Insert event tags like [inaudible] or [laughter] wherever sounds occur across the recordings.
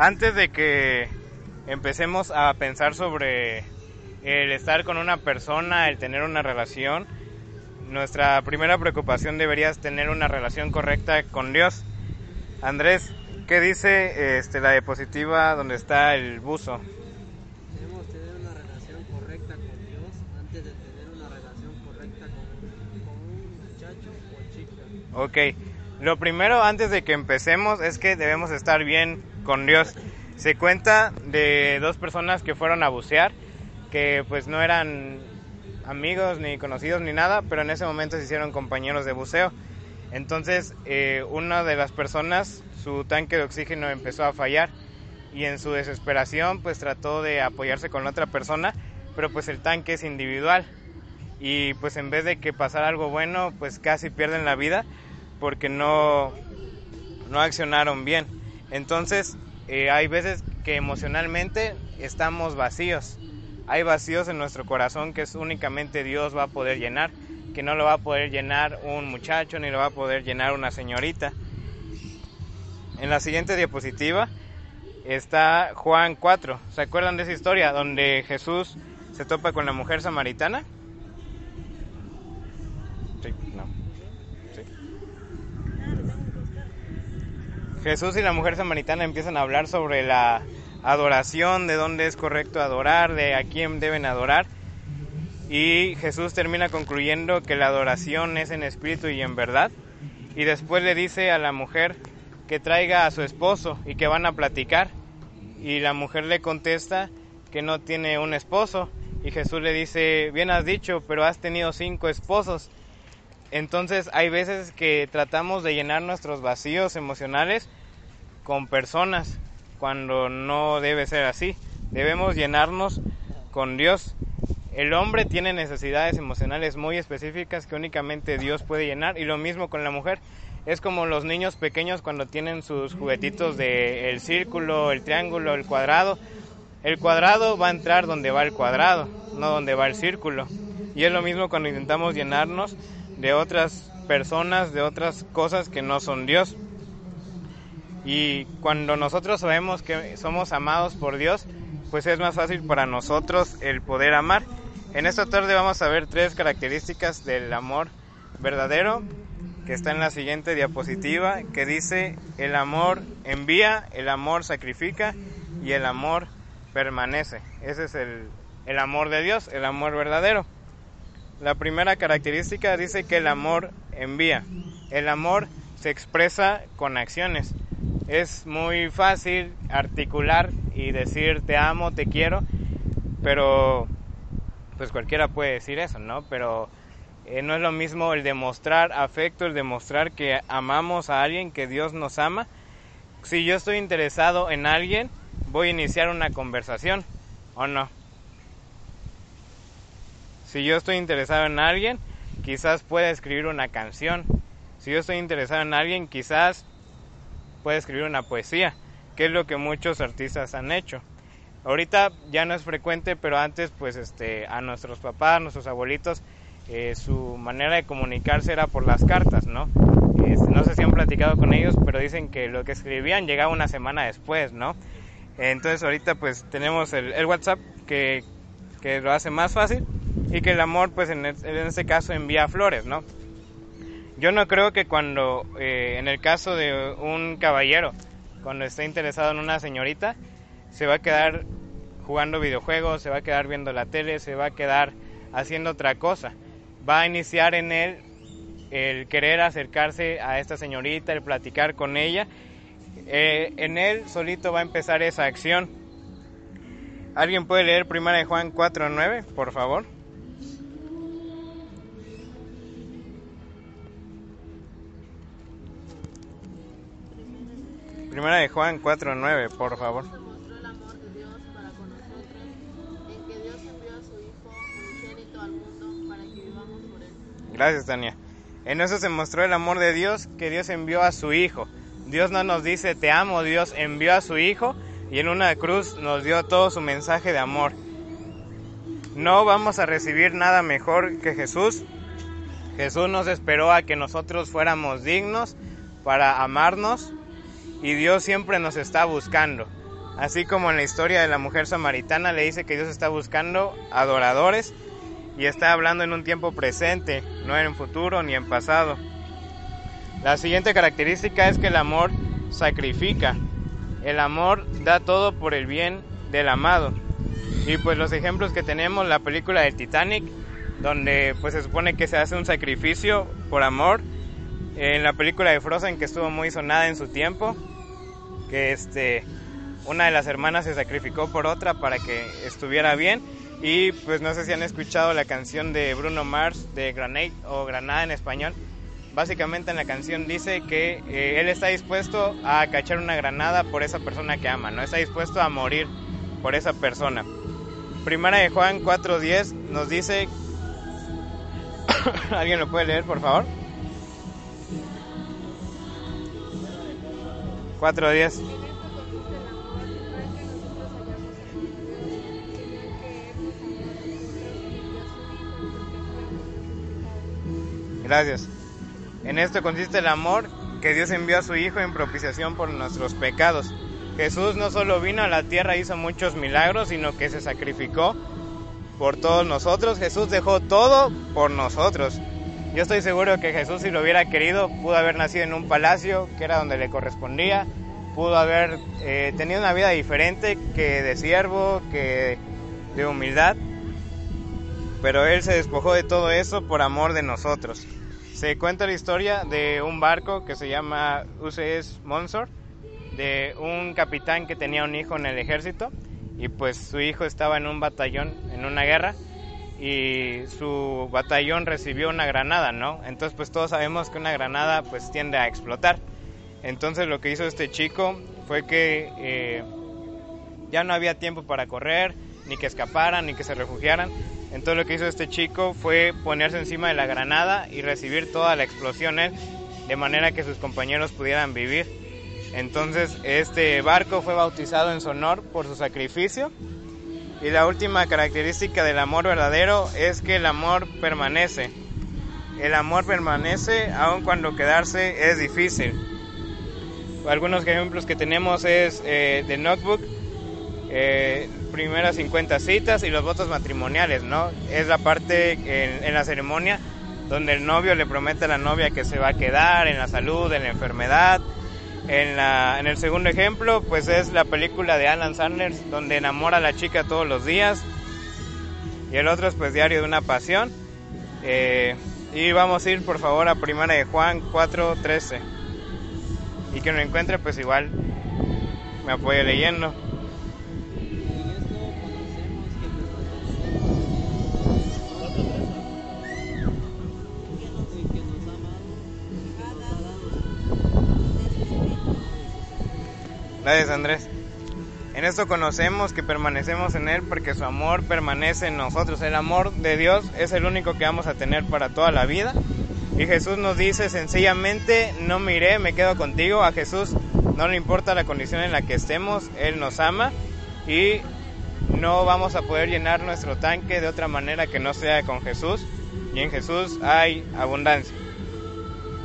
Antes de que empecemos a pensar sobre el estar con una persona, el tener una relación, nuestra primera preocupación debería tener una relación correcta con Dios. Andrés, ¿qué dice este, la diapositiva donde está el buzo? Debemos tener una relación correcta con Dios antes de tener una relación correcta con, con un muchacho o chica. Ok, lo primero antes de que empecemos es que debemos estar bien con Dios. Se cuenta de dos personas que fueron a bucear, que pues no eran amigos ni conocidos ni nada, pero en ese momento se hicieron compañeros de buceo. Entonces, eh, una de las personas, su tanque de oxígeno empezó a fallar y en su desesperación pues trató de apoyarse con otra persona, pero pues el tanque es individual y pues en vez de que pasara algo bueno, pues casi pierden la vida porque no, no accionaron bien. Entonces, eh, hay veces que emocionalmente estamos vacíos. Hay vacíos en nuestro corazón que es únicamente Dios va a poder llenar, que no lo va a poder llenar un muchacho ni lo va a poder llenar una señorita. En la siguiente diapositiva está Juan 4. ¿Se acuerdan de esa historia donde Jesús se topa con la mujer samaritana? Jesús y la mujer samaritana empiezan a hablar sobre la adoración, de dónde es correcto adorar, de a quién deben adorar. Y Jesús termina concluyendo que la adoración es en espíritu y en verdad. Y después le dice a la mujer que traiga a su esposo y que van a platicar. Y la mujer le contesta que no tiene un esposo. Y Jesús le dice, bien has dicho, pero has tenido cinco esposos. Entonces hay veces que tratamos de llenar nuestros vacíos emocionales con personas cuando no debe ser así. Debemos llenarnos con Dios. El hombre tiene necesidades emocionales muy específicas que únicamente Dios puede llenar y lo mismo con la mujer. Es como los niños pequeños cuando tienen sus juguetitos de el círculo, el triángulo, el cuadrado. El cuadrado va a entrar donde va el cuadrado, no donde va el círculo. Y es lo mismo cuando intentamos llenarnos de otras personas, de otras cosas que no son Dios. Y cuando nosotros sabemos que somos amados por Dios, pues es más fácil para nosotros el poder amar. En esta tarde vamos a ver tres características del amor verdadero, que está en la siguiente diapositiva, que dice, el amor envía, el amor sacrifica y el amor permanece. Ese es el, el amor de Dios, el amor verdadero. La primera característica dice que el amor envía. El amor se expresa con acciones. Es muy fácil articular y decir te amo, te quiero, pero pues cualquiera puede decir eso, ¿no? Pero eh, no es lo mismo el demostrar afecto, el demostrar que amamos a alguien, que Dios nos ama. Si yo estoy interesado en alguien, voy a iniciar una conversación, ¿o no? Si yo estoy interesado en alguien, quizás pueda escribir una canción. Si yo estoy interesado en alguien, quizás pueda escribir una poesía, que es lo que muchos artistas han hecho. Ahorita ya no es frecuente, pero antes, pues, este, a nuestros papás, nuestros abuelitos, eh, su manera de comunicarse era por las cartas, ¿no? Este, no sé si han platicado con ellos, pero dicen que lo que escribían llegaba una semana después, ¿no? Entonces ahorita pues tenemos el, el WhatsApp que, que lo hace más fácil y que el amor pues en, este caso envía flores, ¿no? Yo no creo que cuando, eh, en el caso de un caballero, cuando está interesado en una señorita, se va a quedar jugando videojuegos, se va a quedar viendo la tele, se va a quedar haciendo otra cosa. Va a iniciar en él el querer acercarse a esta señorita, el platicar con ella. Eh, en él solito va a empezar esa acción. ¿Alguien puede leer 1 Juan 4.9, por favor? Mundo para que vivamos por él. Gracias, Tania. En eso se mostró el amor de Dios, que Dios envió a su Hijo. Dios no nos dice te amo, Dios envió a su Hijo y en una cruz nos dio todo su mensaje de amor. No vamos a recibir nada mejor que Jesús. Jesús nos esperó a que nosotros fuéramos dignos para amarnos y Dios siempre nos está buscando. Así como en la historia de la mujer samaritana le dice que Dios está buscando adoradores y está hablando en un tiempo presente, no en futuro ni en pasado. La siguiente característica es que el amor sacrifica. El amor da todo por el bien del amado. Y pues los ejemplos que tenemos, la película del Titanic, donde pues se supone que se hace un sacrificio por amor. En la película de Frozen que estuvo muy sonada en su tiempo, que este una de las hermanas se sacrificó por otra para que estuviera bien y pues no sé si han escuchado la canción de Bruno Mars de Granate o Granada en español. Básicamente en la canción dice que eh, él está dispuesto a cachar una granada por esa persona que ama, no está dispuesto a morir por esa persona. Primera de Juan 4:10 nos dice [coughs] ¿Alguien lo puede leer, por favor? 4:10 Gracias. En esto consiste el amor que Dios envió a su Hijo en propiciación por nuestros pecados. Jesús no solo vino a la tierra hizo muchos milagros, sino que se sacrificó por todos nosotros. Jesús dejó todo por nosotros. Yo estoy seguro que Jesús si lo hubiera querido pudo haber nacido en un palacio que era donde le correspondía, pudo haber eh, tenido una vida diferente que de siervo, que de humildad, pero Él se despojó de todo eso por amor de nosotros. Se cuenta la historia de un barco que se llama UCS Monsor, de un capitán que tenía un hijo en el ejército y pues su hijo estaba en un batallón, en una guerra, y su batallón recibió una granada, ¿no? Entonces pues todos sabemos que una granada pues tiende a explotar. Entonces lo que hizo este chico fue que eh, ya no había tiempo para correr, ni que escaparan, ni que se refugiaran. Entonces lo que hizo este chico fue ponerse encima de la granada y recibir toda la explosión él, de manera que sus compañeros pudieran vivir. Entonces este barco fue bautizado en su honor por su sacrificio. Y la última característica del amor verdadero es que el amor permanece. El amor permanece aun cuando quedarse es difícil. Algunos ejemplos que tenemos es eh, The Notebook, eh, primeras 50 citas y los votos matrimoniales, ¿no? Es la parte en, en la ceremonia donde el novio le promete a la novia que se va a quedar en la salud, en la enfermedad, en, la, en el segundo ejemplo, pues es la película de Alan Sanders, donde enamora a la chica todos los días. Y el otro es pues Diario de una Pasión. Eh, y vamos a ir por favor a Primera de Juan 4.13. Y que no encuentre pues igual me apoyo leyendo. Gracias Andrés. En esto conocemos que permanecemos en Él porque su amor permanece en nosotros. El amor de Dios es el único que vamos a tener para toda la vida. Y Jesús nos dice sencillamente, no me iré, me quedo contigo. A Jesús no le importa la condición en la que estemos, Él nos ama y no vamos a poder llenar nuestro tanque de otra manera que no sea con Jesús. Y en Jesús hay abundancia.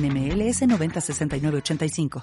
NMLS 906985.